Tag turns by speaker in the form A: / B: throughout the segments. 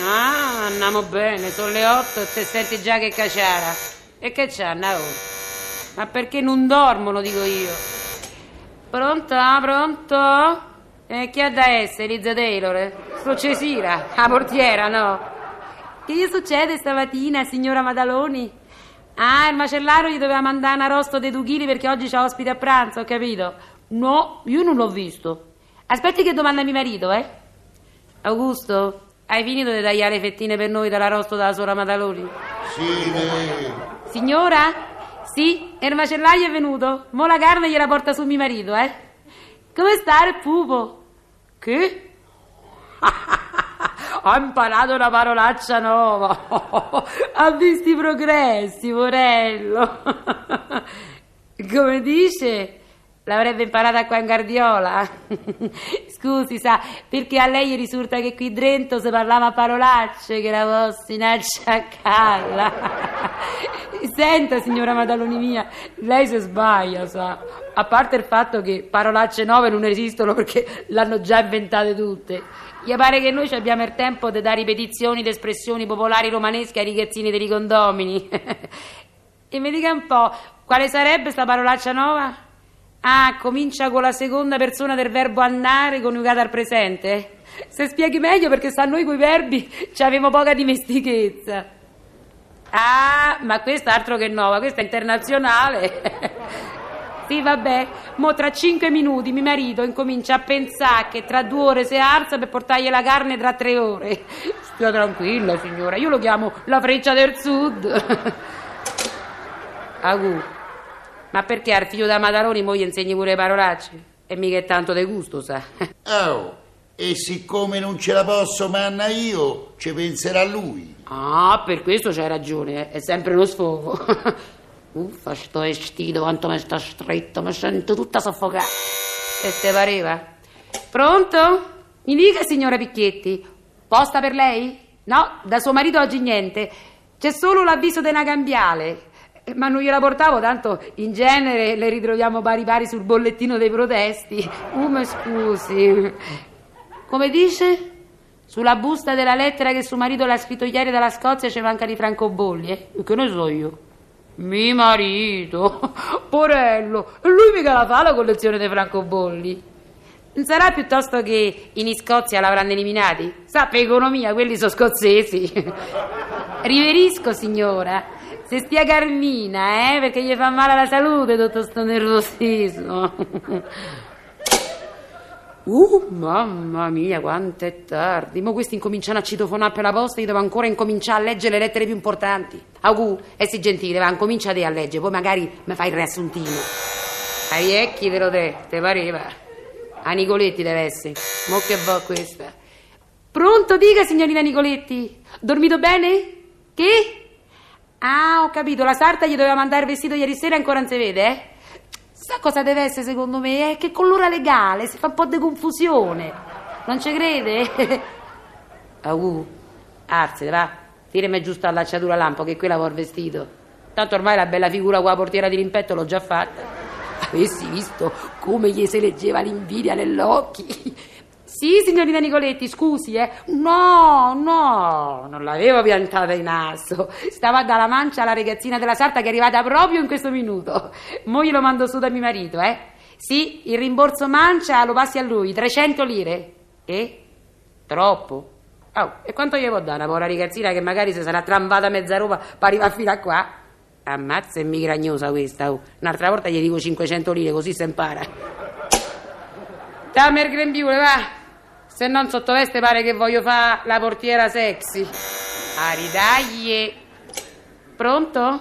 A: Ah, andiamo bene, sono le otto e te senti già che caciara. E che c'hanno? Oh? Ma perché non dormono, dico io. Pronto? Pronto? E chi ha da essere, Liza Taylor? Sto Cesira, la portiera, no? Che gli succede stamattina, signora Madaloni? Ah, il macellaro gli doveva mandare un arrosto dei due chili perché oggi c'ha ospite a pranzo, ho capito? No, io non l'ho visto. Aspetti che domanda mio marito, eh? Augusto, hai finito di tagliare le fettine per noi dall'arrosto della sora Madaloni?
B: Sì, ne-
A: Signora? Sì, il macellaio è venuto. Mo la carne gliela porta su mio marito, eh? Come sta il pupo? Che? Ho imparato una parolaccia nuova. ha visto i progressi, Morello. Come dice? L'avrebbe imparata qua in Guardiola. Scusi, sa, perché a lei risulta che qui dentro si parlava parolacce che la vostra a sciacalla. Senta, signora Madaloni mia, lei si sbaglia, sa. A parte il fatto che parolacce nuove non esistono perché l'hanno già inventate tutte. Gli pare che noi abbiamo il tempo di dare ripetizioni di espressioni popolari romanesche ai ragazzini dei condomini. e mi dica un po', quale sarebbe sta parolaccia nuova? Ah, comincia con la seconda persona del verbo andare coniugata al presente? Se spieghi meglio perché sa noi coi verbi ci avevamo poca dimestichezza. Ah, ma questa altro che nuova, questa è internazionale. sì, vabbè, mo tra cinque minuti mio marito incomincia a pensare che tra due ore si alza per portargli la carne tra tre ore. Stia tranquilla, signora, io lo chiamo la freccia del sud. Agu, ma perché al figlio da Madaroni mo gli insegni pure le parolacce? E mica è tanto de gusto, sa.
B: Oh, e siccome non ce la posso manna io, ci penserà lui.
A: Ah, per questo c'hai ragione, eh, è sempre lo sfogo. Uffa, sto vestito, quanto mi sta stretto, mi sento tutta soffocata. E te pareva? Pronto? Mi dica, signora Picchietti, posta per lei? No, da suo marito oggi niente. C'è solo l'avviso della cambiale. Ma non gliela portavo, tanto in genere le ritroviamo pari pari sul bollettino dei protesti. Uh, mi scusi. Come dice? Sulla busta della lettera che suo marito l'ha scritto ieri dalla Scozia c'è manca di francobolli, eh? Che ne so io? Mi marito, porello, e lui mica la fa la collezione dei francobolli. Non sarà piuttosto che in Scozia l'avranno eliminati? Sa, per economia, quelli sono scozzesi. Riverisco, signora. Se stia Carmina, eh, perché gli fa male la salute tutto sto nervosismo. Uh, mamma mia, quanto è tardi. Mo questi incominciano a citofonare per la posta, io devo ancora incominciare a leggere le lettere più importanti. Augù, e si gentile, va, incomincia te a leggere, poi magari mi fai il riassuntino. Ai vecchi, ve lo te, te pareva. A Nicoletti deve essere. Mo che va questa. Pronto, dica, signorina Nicoletti. Dormito bene? Che? Ah, ho capito, la sarta gli doveva mandare il vestito ieri sera e ancora non si vede, eh? Sa cosa deve essere secondo me? È che con l'ora legale si fa un po' di confusione. Non ci crede? Augù, arzete, va. Tirami giusto allacciatura lampo che quella vuol vestito. Tanto ormai la bella figura la portiera di rimpetto l'ho già fatta. Avessi visto come gli si leggeva l'invidia negli occhi. Sì, signorina Nicoletti, scusi, eh. No, no, non l'avevo piantata in asso. Stava dalla mancia la ragazzina della sarta che è arrivata proprio in questo minuto. Mo glielo mando su da mio marito, eh. Sì, il rimborso mancia lo passi a lui, 300 lire. E? Troppo. Oh, e quanto gli può dare una povera ragazzina che magari si sarà trambata mezza roba per arrivare fino a qua? Ammazza, è migragnosa questa. Oh. Un'altra volta gli dico 500 lire, così si impara. Dammi il grembiule, va. Se non sottoveste pare che voglio fare la portiera sexy. Aridaglie. Pronto?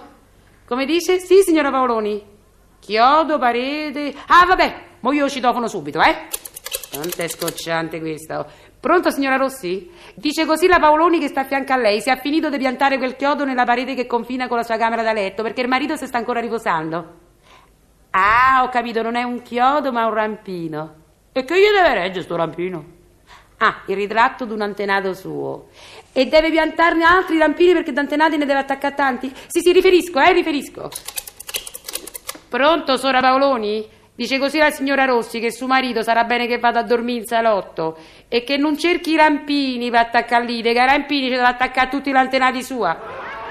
A: Come dice? Sì, signora Paoloni. Chiodo, parete. Ah, vabbè, mo io citofono subito, eh? Quanto è scocciante questo. Pronto, signora Rossi? Dice così la Paoloni che sta a fianco a lei. Si è finito di piantare quel chiodo nella parete che confina con la sua camera da letto perché il marito si sta ancora riposando. Ah, ho capito, non è un chiodo ma un rampino. E che gli deve reggere sto rampino? Ah, il ritratto di un antenato suo. E deve piantarne altri rampini perché d'antenati ne deve attaccare tanti? Sì, sì, riferisco, eh, riferisco. Pronto, sora Paoloni? Dice così la signora Rossi che suo marito sarà bene che vada a dormire in salotto e che non cerchi i rampini per attaccare lì, che i rampini ci deve attaccare tutti gli antenati sua.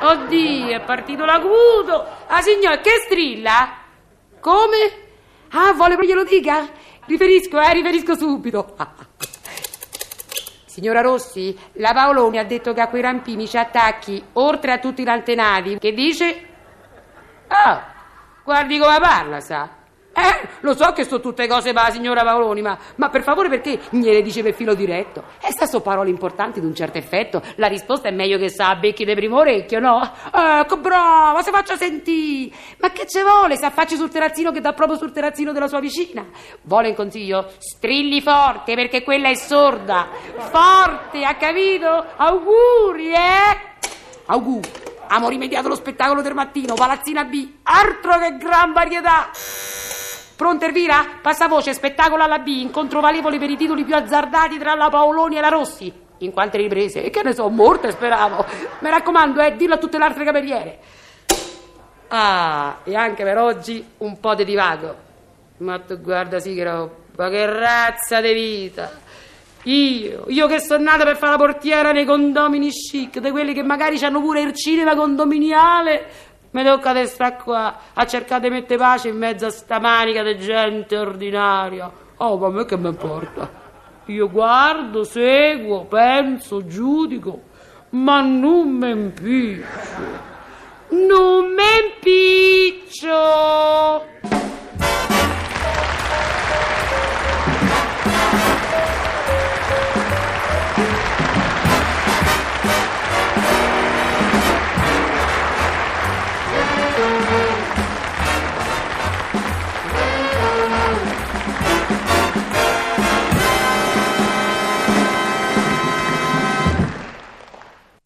A: Oddio, è partito l'acuto. Ah, signora, che strilla? Come? Ah, vuole che glielo dica? Riferisco, eh, riferisco subito. Signora Rossi, la Paoloni ha detto che a quei rampini ci attacchi, oltre a tutti gli antenati, che dice... Ah, guardi come parla, sa. Eh, lo so che sono tutte cose per la signora Paoloni, ma, ma per favore perché gliele dice per filo diretto? E sta sono parole importanti di un certo effetto. La risposta è meglio che sa a becchi di primo orecchio, no? Ecco, brava, si faccia sentire. Ma che ci vuole? Si affacci sul terrazzino che dà proprio sul terrazzino della sua vicina. Vuole un consiglio? Strilli forte perché quella è sorda. Forte, ha capito? Auguri, eh? Auguri. Amo rimediato lo spettacolo del mattino, Palazzina B, altro che gran varietà. Pronta Elvira? Passavoce, spettacolo alla B, incontro valevole per i titoli più azzardati tra la Paoloni e la Rossi. In quante riprese? E che ne so, morte speravo. Mi raccomando, eh, dillo a tutte le altre cameriere. Ah, e anche per oggi un po' di divago. Ma tu guarda sì che che razza di vita. Io, io che sono nata per fare la portiera nei condomini chic, di quelli che magari hanno pure il cinema condominiale, mi tocca di stare qua a cercare di mettere pace in mezzo a sta manica di gente ordinaria. Oh, ma a me che mi importa? Io guardo, seguo, penso, giudico, ma non mi impiccio. Non mi impiccio!